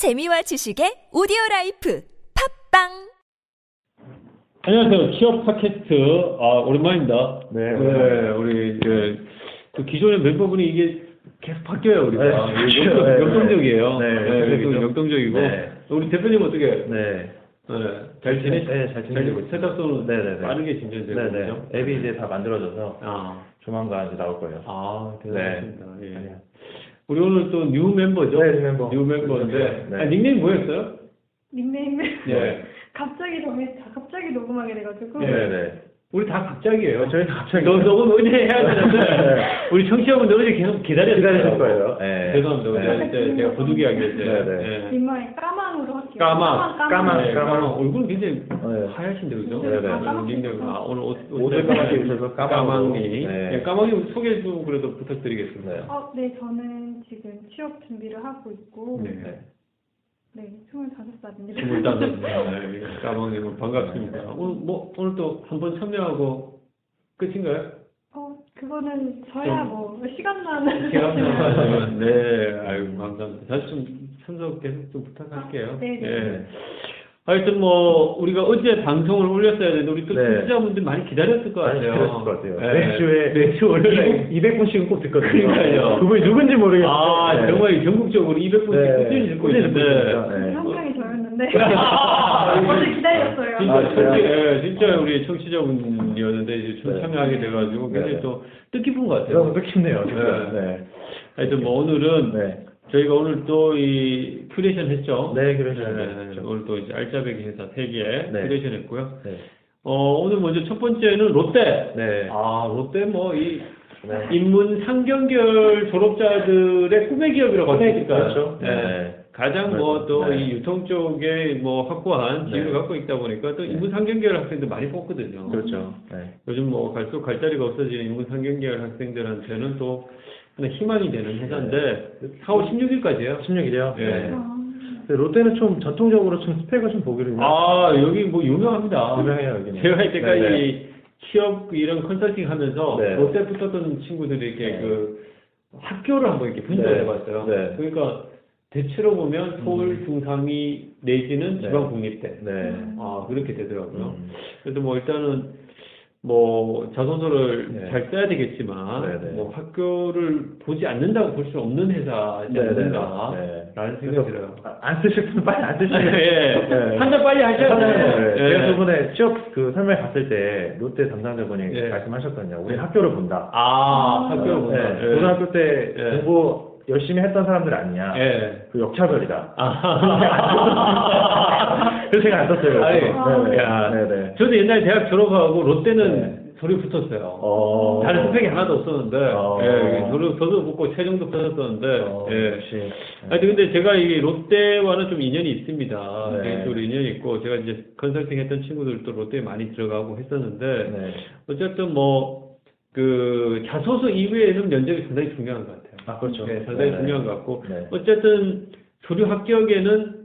재미와 지식의 audio life 팟빵 안녕하세요. 취업 팟캐스트 아, 오랜만입니다. 네, 우리 이제 그 기존의 멤버분이 이게 계속 바뀌어요 우리가 네, 역- 그렇죠. 네, 역동적이에요. 네, 계속 역동적이죠. 역동적이고 네. 우리 대표님 어떻게 네. 네, 잘 지내? 네, 잘 지내고. 세탁소는 네네네. 빠르게 진전되고 네네. 있죠. 앱이 이제 다 만들어져서 아, 조만간 이제 나올 거예요. 아 대단하십니다. 예. 네. 우리 오늘 또 new member죠? 네, new member. New member인데 네. 아, 닉네임 뭐였어요? 닉네임을 네. 갑자기 정해 갑자기 녹음하게 돼가지고 네. 네네. 우리 다 갑자기예요. 저희 갑자기. 너 너무 어제 해야 되는데 네. 우리 청취자분들 어제 계속 기다렸어요. 기다리실 거예요. 네. 죄송합니다. 어제 네. 이제 제가 부득이하게 이제 네, 네. 예. 뒷말에 까망으로 할게요. 까망, 까망. 네, 까망. 얼굴은 굉장히 네. 하야신데 그죠? 네, 네. 아, 닉네임. 아, 오늘 옷, 옷을 까맣게 입으셔서. 까망이. 네. 예, 까망이 소개 좀 그래도 부탁드리겠습니다. 네. 어, 네, 저는 지금 취업 준비를 하고 있고, 네, 네. 네. 25살입니다. 스물다섯. 네, 까망님 반갑습니다. 오늘 뭐 오늘 또 한 번 참여하고 끝인가요? 어, 그거는 저야 뭐 시간만 시간 남았지만 네, 아유 감사합니다. 다시 좀 참석 계속 좀 부탁할게요. 네, 네. 예. 하여튼 뭐 우리가 어제 방송을 올렸어야 되는데 우리 또 네. 청취자분들 많이 기다렸을 것 많이 같아요. 기다렸을 것 같아요. 예. 매주에 매주 원래 200분씩은 꼭 듣거든요. 그러니까요. 그분이 누군지 모르겠어요. 아 네. 정말 전국적으로 200분씩 네. 꾸준히 듣고 꾸준히 있는데 듣고 있습니다. 네. 한 명이 저였는데 아, 어제 기다렸어요. 진짜, 아, 진짜, 그래요? 예, 진짜 우리 청취자분이었는데 이제 좀 네. 참여하게 돼가지고 굉장히 네. 또 뜻깊은 것 같아요. 너무 뜻깊네요, 진짜. 네. 네. 하여튼 뭐 오늘은 네. 저희가 오늘 또 이 큐레이션 했죠. 네, 큐레이션 네, 했죠. 오늘 또 이제 알짜배기 회사 3개 네. 큐레이션 했고요. 네. 어, 오늘 먼저 첫 번째는 롯데. 네. 아, 롯데 뭐 이 네. 인문 상경계열 졸업자들의 꿈의 기업이라고 할 수 있을까요? 그렇죠. 네. 네. 가장 뭐 또 이 네. 유통 쪽에 뭐 확고한 지위를 네. 갖고 있다 보니까 또 네. 인문 상경계열 학생들 많이 뽑거든요. 그렇죠. 네. 요즘 뭐 갈수록 갈 자리가 없어지는 인문 상경계열 학생들한테는 또 하나 희망이 되는 회사인데 4월 16일까지예요. 16일이요? 네. 아, 롯데는 좀 전통적으로 좀 스펙을 좀 보기로 유명- 아 여기 뭐 유명합니다. 유명해요, 여기는. 제가 이때까지 네, 네. 취업 이런 컨설팅 하면서 네. 롯데 붙었던 친구들이 이렇게 네. 그 학교를 한번 이렇게 분석을 네. 해봤어요. 네. 그러니까 대체로 보면 서울 중상위 내지는 네. 지방 국립대. 네. 아 그렇게 되더라고요. 음. 그래서 뭐 일단은 뭐 자소서를 네. 잘 써야 되겠지만 네, 네. 뭐 학교를 보지 않는다고 볼 수 없는 회사지 네, 네, 않는가 네. 라는 생각이 들어요. 아, 안 쓰실 분은 빨리 안 쓰시면 예. 네. 한잔 빨리 하셔야 돼요. 네. 예. 제가 저번에 취업 그 설명 갔을 때 롯데 담당자분이 예. 말씀하셨거든요. 우리 학교를 본다. 아, 학교를 아, 본다. 네. 예. 고등학교 때 예. 공부 열심히 했던 사람들 아니냐. 예. 그 역차별이다. 아. 그래서 제가 안 썼어요. 아니, 네, 네. 야. 네, 네. 저도 옛날에 대학 졸업하고 롯데는 네. 서류 붙었어요. 어. 다른 스펙이 하나도 없었는데, 어. 예, 서류 붙고 최종도 붙었었는데, 어, 예. 역시. 하여튼 근데 제가 이 롯데와는 좀 인연이 있습니다. 네. 개인적으로 인연이 있고, 제가 이제 컨설팅 했던 친구들도 롯데에 많이 들어가고 했었는데, 네. 어쨌든 뭐, 그, 자소서 이외에는 면접이 상당히 중요한 것 같아요. 아, 그렇죠. 네, 상당히 네. 중요한 것 같고, 네. 어쨌든 서류 합격에는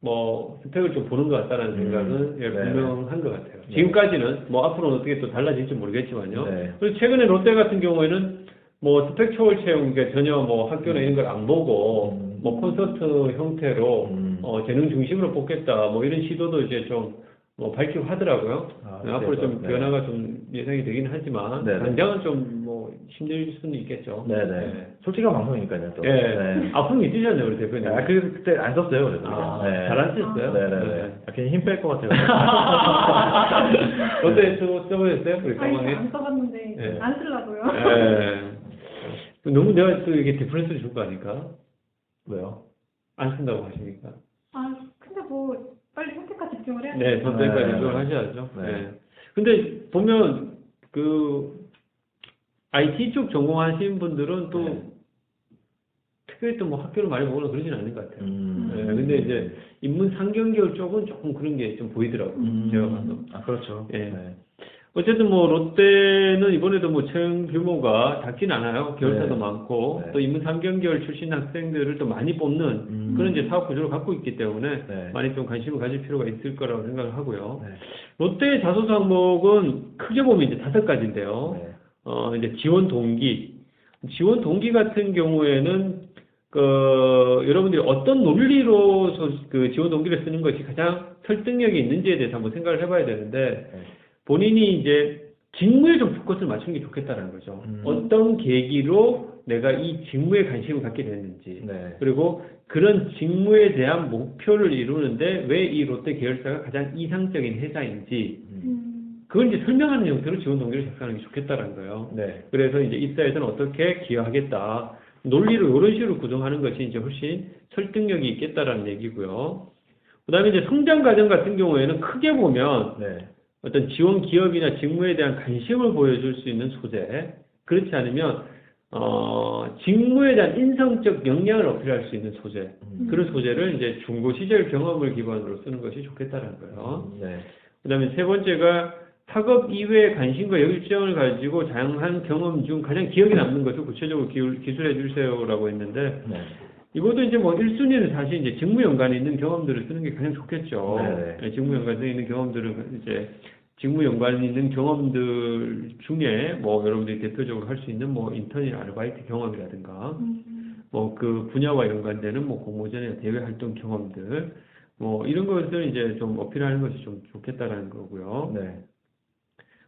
뭐 스펙을 좀 보는 것 같다는 음, 생각은 예, 네. 분명한 것 같아요. 네. 지금까지는 뭐 앞으로는 어떻게 또 달라질지 모르겠지만요. 네. 그리고 최근에 롯데 같은 경우에는 뭐 스펙 초월 채용, 그러니까 전혀 뭐 학교나 이런 걸 안 보고 음. 뭐 콘서트 형태로 음. 어, 재능 중심으로 뽑겠다 뭐 이런 시도도 이제 좀 뭐 밝히고 하더라고요. 아, 네, 앞으로 좀 네. 변화가 좀 예상이 되긴 하지만 네, 네. 당장은 좀뭐 힘들 수는 있겠죠. 네네. 네. 솔직한 방송이니까요, 또. 예. 네. 아픔이 있으셨네요, 우리 대표님. 아, 그, 그때 안 썼어요, 그래서. 아, 네. 잘안 쓰셨어요? 네네네. 아, 괜히 힘 뺄 것 같아요. 어때 또 써보셨어요? 우리 아니, 상황에? 안 써봤는데 네. 안 쓰려고요. 예. 너무 내가 또 이게 디퍼런스를 준거 아닐까? 왜요? 안 쓴다고 하시니까. 아, 근데 뭐 빨리 선택과 집중을 해야 네, 돼요. 선택까지 네. 생각을 하셔야죠. 네. 네. 근데 보면 그 IT 쪽 전공하신 분들은 또 네. 특별히 또 뭐 학교를 많이 보거나 그러진 않는 것 같아요. 음. 네, 근데 이제 인문 상경계열 쪽은 조금 그런 게 좀 보이더라고요. 음. 제가 봐도. 아, 그렇죠. 예. 네. 어쨌든 뭐 롯데는 이번에도 뭐 채용 규모가 작진 않아요. 계열사도 네. 많고 네. 또 인문 3경계열 출신 학생들을 또 많이 뽑는 음. 그런 이제 사업 구조를 갖고 있기 때문에 네. 많이 좀 관심을 가질 필요가 있을 거라고 생각을 하고요. 네. 롯데의 자소서 항목은 크게 보면 이제 다섯 가지인데요. 네. 어 이제 지원 동기, 지원 동기 같은 경우에는 그 여러분들이 어떤 논리로 소- 그 지원 동기를 쓰는 것이 가장 설득력이 있는지에 대해서 한번 생각을 해봐야 되는데 네. 본인이 이제 직무에 좀 포커스를 맞추는 게 좋겠다라는 거죠. 음. 어떤 계기로 내가 이 직무에 관심을 갖게 됐는지 네. 그리고 그런 직무에 대한 목표를 이루는데 왜 이 롯데 계열사가 가장 이상적인 회사인지 음. 음, 그걸 이제 설명하는 형태로 지원 동기를 작성하는 게 좋겠다라는 거예요. 네. 그래서 이제 입사에서는 어떻게 기여하겠다. 논리를 이런 식으로 구성하는 것이 이제 훨씬 설득력이 있겠다라는 얘기고요. 그 다음에 이제 성장 과정 같은 경우에는 크게 보면 네. 어떤 지원 기업이나 직무에 대한 관심을 보여줄 수 있는 소재, 그렇지 않으면, 어, 직무에 대한 인성적 역량을 어필할 수 있는 소재, 음. 그런 소재를 이제 중고 시절 경험을 기반으로 쓰는 것이 좋겠다는 거예요. 네. 그 다음에 세 번째가 학업 이외의 관심과 열정을 가지고 다양한 경험 중 가장 기억에 남는 것을 구체적으로 기울- 기술해 주세요라고 했는데 네. 이것도 이제 뭐 1순위는 사실 이제 직무 연관에 있는 경험들을 쓰는 게 가장 좋겠죠. 네네. 네, 직무 연관에 있는 경험들은 이제 직무 연관에 있는 경험들 중에 뭐 여러분들이 대표적으로 할 수 있는 뭐 인턴이나 아르바이트 경험이라든가 음, 뭐그 분야와 연관되는 뭐 공모전이나 대외 활동 경험들 뭐 이런 것을 이제 좀 어필하는 것이 좀 좋겠다라는 거고요. 네.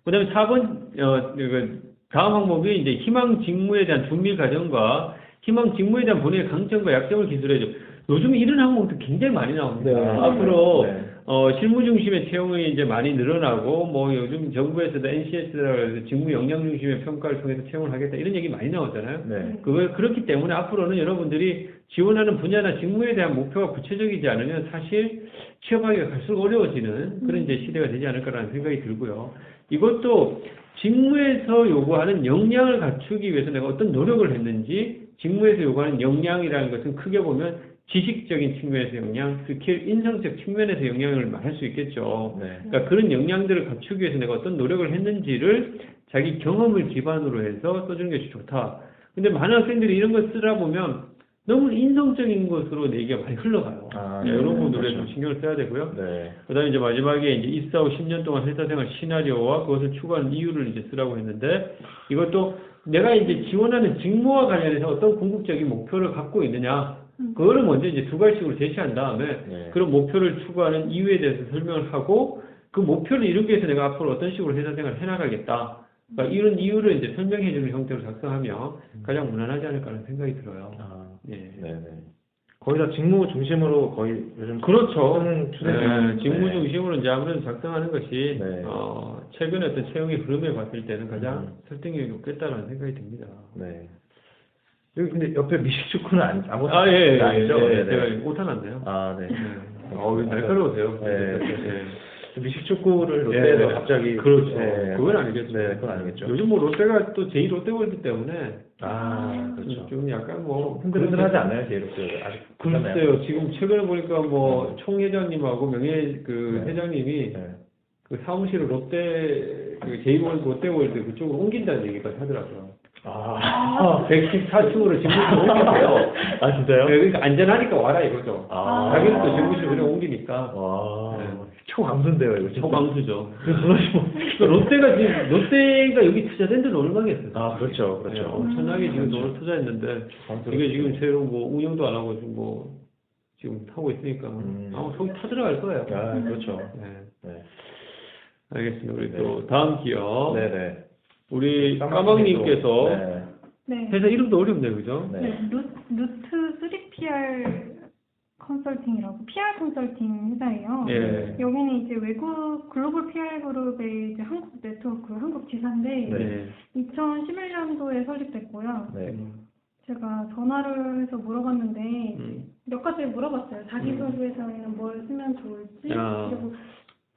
그 다음에 4번 어그 다음 항목이 이제 희망 직무에 대한 준비 과정과 희망 직무에 대한 본인의 강점과 약점을 기술해줘. 요즘 이런 항목도 굉장히 많이 나옵니다. 네. 앞으로 네. 어, 실무 중심의 채용이 이제 많이 늘어나고, 뭐, 요즘 정부에서도 NCS라고 해서 직무 역량 중심의 평가를 통해서 채용을 하겠다, 이런 얘기 많이 나오잖아요. 네. 그걸, 그렇기 때문에 앞으로는 여러분들이 지원하는 분야나 직무에 대한 목표가 구체적이지 않으면 사실 취업하기가 갈수록 어려워지는 그런 이제 시대가 되지 않을까라는 생각이 들고요. 이것도 직무에서 요구하는 역량을 갖추기 위해서 내가 어떤 노력을 했는지, 직무에서 요구하는 역량이라는 것은 크게 보면 지식적인 측면에서 역량, 스킬, 인성적 측면에서 역량을 말할 수 있겠죠. 네. 그러니까 그런 역량들을 갖추기 위해서 내가 어떤 노력을 했는지를 자기 경험을 기반으로 해서 써주는 것이 좋다. 근데 많은 학생들이 이런 걸 쓰다 보면 너무 인성적인 것으로 내 얘기가 많이 흘러가요. 아, 네, 네. 이런 부분들에 그렇죠. 좀 신경을 써야 되고요. 네. 그 다음에 이제 마지막에 이제 입사 후 10년 동안 회사 생활 시나리오와 그것을 추구하는 이유를 이제 쓰라고 했는데 이것도 내가 이제 지원하는 직무와 관련해서 어떤 궁극적인 목표를 갖고 있느냐 그거를 먼저 이제 두 가지씩으로 제시한 다음에 네. 그런 목표를 추구하는 이유에 대해서 설명을 하고 그 목표를 이루기 위해서 내가 앞으로 어떤 식으로 회사 생활을 해나가겠다. 그러니까 이런 이유를 이제 설명해 주는 형태로 작성하면 가장 무난하지 않을까 하는 생각이 들어요. 아, 예. 네, 네. 거의 다 직무 중심으로 거의 요즘 그렇죠. 네, 직무 중심으로 이제 아무래도 작성하는 것이 네. 어, 최근에 어떤 채용의 흐름에 봤을 때는 가장 음. 설득력이 높겠다라는 생각이 듭니다. 네. 여기 근데 옆에 미식축구는 안, 아무 아, 예, 예, 예, 아니죠? 예, 네, 네. 제가 오타났네요. 아, 네. 어우, 날카로우세요. 네. 예. 미식축구를 롯데에서 예, 갑자기 그렇죠. 네. 그건 아니겠죠. 네, 그건 아니겠죠. 요즘 뭐 롯데가 또 제2 롯데월드 때문에 아, 그렇죠. 좀 약간 뭐 흔들흔들하지 않나요, 제이롭스 아직 괜찮나요? 글쎄요. 지금 최근에 보니까 뭐 총 회장님하고 명예 그 네. 회장님이 네. 그 사무실을 롯데 그 제2월드 롯데월드 그쪽으로 옮긴다는 얘기까지 하더라고요. 아, 114층으로 집무실을 옮긴대요. 아 진짜요? 네, 그러니까 안전하니까 와라 이거죠. 아. 자기는 또 집무실 그냥 옮기니까 와, 네. 초강수인데요, 이거. 진짜. 초강수죠. 그래서 도대체 그 롯데가 지금 롯데가 여기 투자된 데는 얼마겠어요? 아, 그렇죠, 네, 그렇죠. 엄청나게 지금 그렇죠. 돈을 투자했는데. 이게 지금 새로 뭐 운영도 안 하고 지금 뭐 지금 하고 있으니까 음. 아마 속이 타들어갈 거예요. 아, 그렇죠. 네, 네. 알겠습니다. 우리 네. 또 다음 기업 네, 네. 우리 까망님께서 네. 네. 회사 이름도 어렵네요, 그죠? 네. 네, 루, 루트 3PR 컨설팅이라고 PR 컨설팅 회사예요. 예. 여기는 이제 외국 글로벌 PR 그룹의 이제 한국 네트워크, 한국 지사인데 네. 2011년도에 설립됐고요. 네. 제가 전화를 해서 물어봤는데 음. 몇 가지 물어봤어요. 자기 소개서에는 뭘 쓰면 좋을지 아. 그리고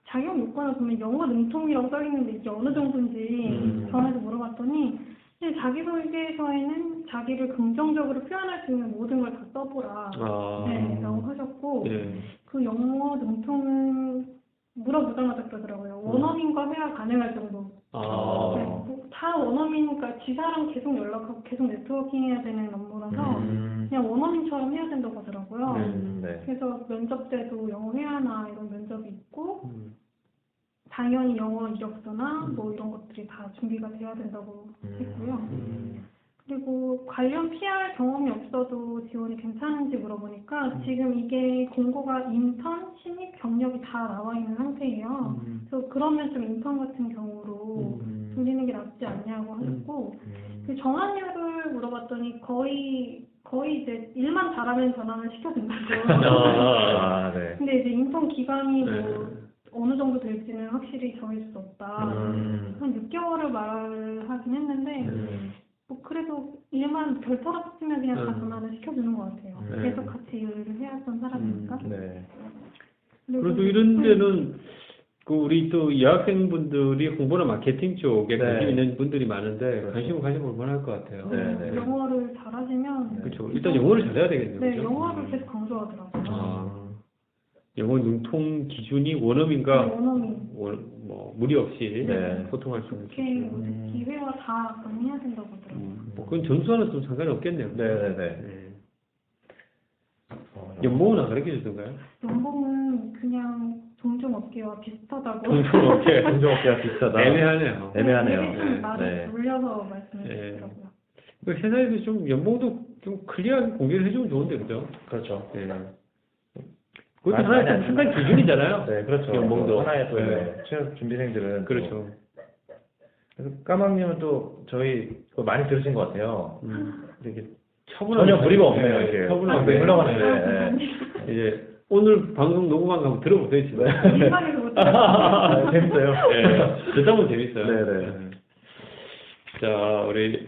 자격 요건을 보면 영어 능통이라고 써 있는데 이게 어느 정도인지 음. 전화해서 물어봤더니 이제 자기소개서에는 자기를 긍정적으로 표현할 수 있는 모든 걸 다 써보라 아. 네, 라고 하셨고 예. 그 영어 능통은 물어보자마자 그러더라고요. 원어민과 회화 가능할 정도. 네, 아. 뭐다 원어민이니까 지사랑 계속 연락하고 계속 네트워킹 해야 되는 업무라서 음. 그냥 원어민처럼 해야 된다고 하더라고요. 네. 음, 네. 그래서 면접 때도 영어 회화나 이런 면접이 있고 음. 당연히 영어 이력서나 뭐 이런 것들이 다 준비가 돼야 된다고 음. 했고요. 음. 관련 PR 경험이 없어도 지원이 괜찮은지 물어보니까 지금 이게 공고가 인턴, 신입 경력이 다 나와 있는 상태예요. 음. 그래서 그러면 좀 인턴 같은 경우로 음. 돌리는 게 낫지 않냐고 하셨고 음. 그 전환율을 물어봤더니 거의 거의 이제 일만 잘하면 전환을 시켜준다고. 아, 네. 근데 이제 인턴 기간이 뭐 네. 어느 정도 될지는 확실히 정해질 수 없다. 음. 한 6개월을 말하긴 했는데 음. 뭐 일만 별 떨어졌으면 그냥 다 음. 전환을 시켜주는 것 같아요. 네. 계속 같이 일을 해왔던 사람이니까. 네. 그리고 그래도 이런 데는 그 우리 또 여학생분들이 홍보나 마케팅 쪽에 네. 관심 있는 분들이 많은데 그렇죠. 관심을 가져볼 만할 것 같아요. 네, 네. 영어를 잘하시면 그렇죠. 일단 영어를 잘해야 되겠네요. 네, 그죠? 영어를 계속 강조하더라고요. 아, 영어 능통 기준이 원어민과 네, 원어민. 원, 뭐 무리 없이 네. 소통할 수 있는 기준. 뭐 기회와 다 가능해야 된다고 하더라고요. 음, 뭐 그건 점수와는 좀 상관이 없겠네요. 네네네. 네. 어, 연봉은 안 가르쳐 주던가요? 연봉은 그냥 종종 업계와 비슷하다고. 종종 업계. 공정업계가 비슷하다. 애매하네요. 애매하네요. 네, 좀 네. 말을 네. 돌려서 말씀해 네. 주시더라고요. 그 회사에서 좀 연봉도 좀 클리어하게 공개를 해주면 좋은데 그죠? 그렇죠. 네. 그것도 많이- 하나의 많이 안 기준이잖아요. 네, 그렇죠. 연봉도. 하나의 또 네. 네. 취업 준비생들은 또 그렇죠. 그래서 까망님은 또 저희 그거 많이 들으신 것 같아요. 음. 차분하게 전혀 무리가 없네요, 네, 이렇게. 아, 흘러가는 네. 게. 이제 오늘 방송 녹음한 거 한번 들어보세요 지금. 민망해서 못 아, 재밌어요. 네, 듣다 보면 재밌어요. 네네. 자, 우리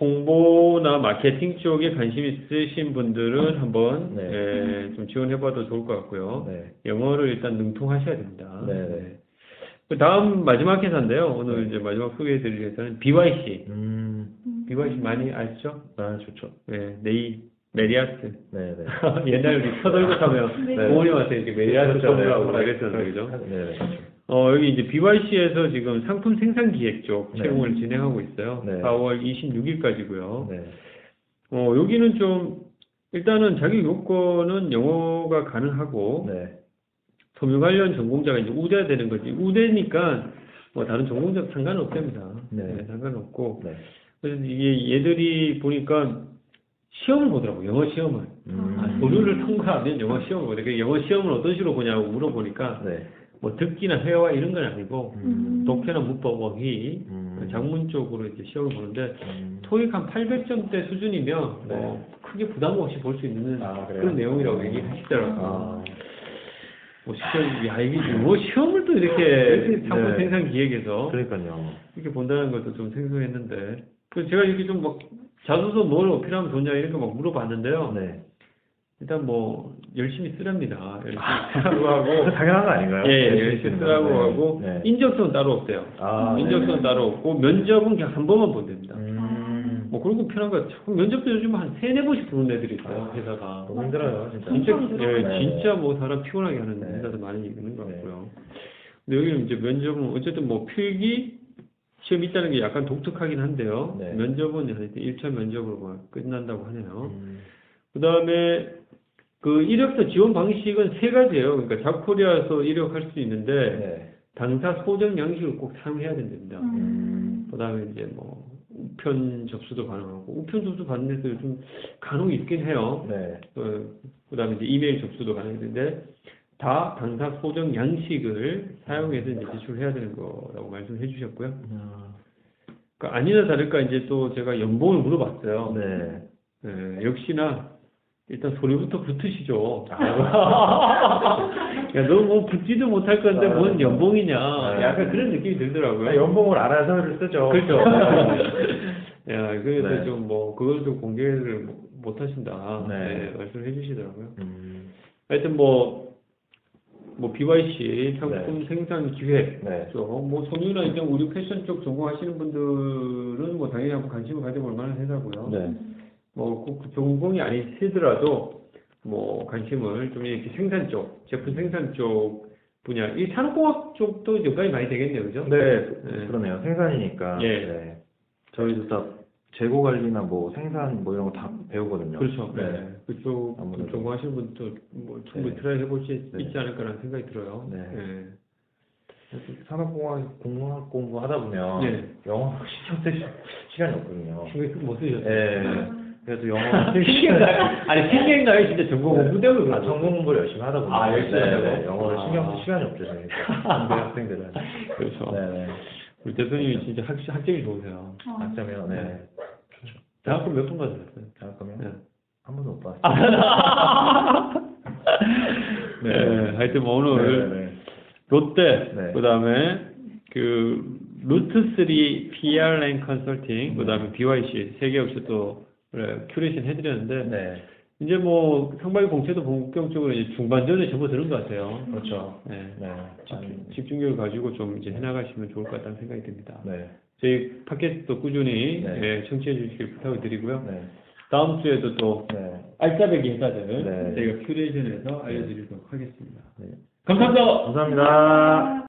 홍보나 마케팅 쪽에 관심 있으신 분들은 한번 네. 예, 좀 지원해봐도 좋을 것 같고요. 네. 영어를 일단 능통하셔야 됩니다. 네네. 그 다음 마지막 회사인데요. 오늘 이제 마지막 소개해드릴 회사는 BYC. 음, BYC 많이 아시죠? 아, 좋죠. 네, 내의 메리야스. 네네. 옛날 우리 첫 월급 타면 네. 부모님한테 이렇게 메리야스 네. 그랬었는데 그죠? 네네. 어, 여기 이제 BYC에서 지금 상품 생산 기획 쪽 네. 채용을 진행하고 있어요. 네. 4월 26일까지고요. 네. 어, 여기는 좀 일단은 자기 요건은 영어가 가능하고 네. 섬유 관련 전공자가 이제 우대가 되는 거지. 우대니까 뭐 다른 전공자 상관은 없답니다. 네. 상관없고. 네. 그래서 이게 얘들이 보니까 시험을 보더라고. 영어 시험을. 음. 아, 서류를 통과하면 영어 시험을 보네. 그 영어 시험을 어떤 식으로 보냐고 물어보니까 네. 뭐 듣기나 회화 이런 건 아니고 음. 독해나 문법, 어휘, 음. 장문 쪽으로 이제 시험을 보는데 음. 토익 한 800점대 수준이면 네. 뭐 크게 부담 없이 볼 수 있는 아? 그런 내용이라고 얘기하시더라고요. 아. 뭐 시험, 야 이게 뭐 시험을 또 이렇게 네. 상품 생산 기획에서 그러니까요. 이렇게 본다는 것도 좀 생소했는데 그 제가 이렇게 좀 막 자소서 뭘 어필하면 좋냐 이렇게 막 물어봤는데요. 네. 일단 뭐 열심히 쓰랍니다. 열심히 쓰라고 하고 당연한 거 아닌가요? 예, 네, 열심히 쓰라고 네. 하고 네. 인적성은 따로 없대요. 아, 인적성은 네. 따로 없고 면접은 그냥 한 번만 본답니다. 음. 뭐 그런 거 편한 거 참, 면접도 요즘 한 세네 번씩 부르는 애들이 있어요 아, 회사가. 너무 힘들어요, 진짜. 진짜 예, 늘어나요. 진짜 뭐 사람 피곤하게 하는 네. 회사도 많이 있는 것 네. 같고요. 근데 여기는 이제 면접은 어쨌든 뭐 필기 시험 있다는 게 약간 독특하긴 한데요. 네. 면접은 하여튼 1차 면접으로 막 끝난다고 하네요. 음. 그 다음에 그 이력서 지원 방식은 세 가지예요. 그러니까 자코리아에서 이력할 수 있는데 네. 당사 소정 양식을 꼭 사용해야 된답니다. 음. 그 다음에 이제 뭐 우편 접수도 가능하고 우편 접수 받는 데서 요즘 간혹 있긴 해요. 네. 어, 그 다음에 이제 이메일 접수도 가능한데 다 당사 소정 양식을 사용해서 이제 제출해야 되는 거라고 말씀해 주셨고요. 아, 그 아니나 다를까 이제 또 제가 연봉을 물어봤어요. 네. 예, 역시나 일단 소리부터 붙으시죠. 야, 너뭐 붙지도 못할 건데 아, 뭔 연봉이냐. 아. 약간 그런 느낌이 들더라고요. 아, 연봉을 알아야 서류를 쓰죠. 그렇죠. 야, 그래서 네. 좀 뭐, 그걸 좀 공개를 못- 못 하신다. 네. 네, 말씀을 해 주시더라고요. 음. 하여튼 뭐, 뭐, BYC 상품 생산 기획 네. 쪽, 뭐, 섬유나 이제 우리 패션 쪽 전공하시는 분들은 뭐, 당연히 한번 관심을 가져볼 만한 회사고요. 네. 뭐, 꼭 전공이 아니시더라도, 뭐, 관심을 좀 이렇게 생산 쪽, 제품 생산 쪽 분야, 이 산업공학 쪽도 연관이 많이 되겠네요, 그죠? 네, 네. 그러네요. 생산이니까. 예. 네. 저희도 다 재고 관리나 뭐 생산 뭐 이런 거 다 배우거든요. 그렇죠. 네. 네. 그쪽 아무래도. 전공하시는 분도 뭐 충분히 네. try 해볼 수 네. 있지 않을까라는 생각이 들어요. 네. 산업공학 공학 공부하다 보면 네. 영어 신경 쓸 시- 시간이 없거든요. 못 쓰셨어요? 네. 그래서 영어 신경가요? 아니 신경가요? 진짜 전공 공부 때문에 그런 아, 전공 공부를 열심히 하다 보면 아, 열심히 네? 네, 영어를 아. 신경 쓸 시간이 없죠 저희가 공대 학생들은. 그렇죠. 네, 네. 우리 대표님이 진짜 학, 학점이 좋으세요. 어. 학점이요. 네. 네. 대학교 몇분 가셨어요? 자 그러면 네. 한 번도 못 봤어요. 네, 하여튼 뭐 오늘 네, 네. 롯데, 네. 그다음에 그 루트 3 PR 랭 컨설팅, 그다음에 BYC 세개 역시 또 네, 큐레이션 해드렸는데 네. 이제 뭐 상반기 공채도 본격적으로 이제 중반전에 접어드는 것 같아요. 그렇죠. 네. 네. 집중, 집중력을 가지고 좀 이제 해나가시면 좋을 것 같다는 생각이 듭니다. 네. 저희 팟캐스트도 꾸준히 네. 예, 청취해 주시길 부탁을 드리고요. 네. 다음 주에도 또 네. 알짜배기 회사들 네. 저희가 큐레이션해서 알려드리도록 하겠습니다. 네. 감사합니다. 감사합니다.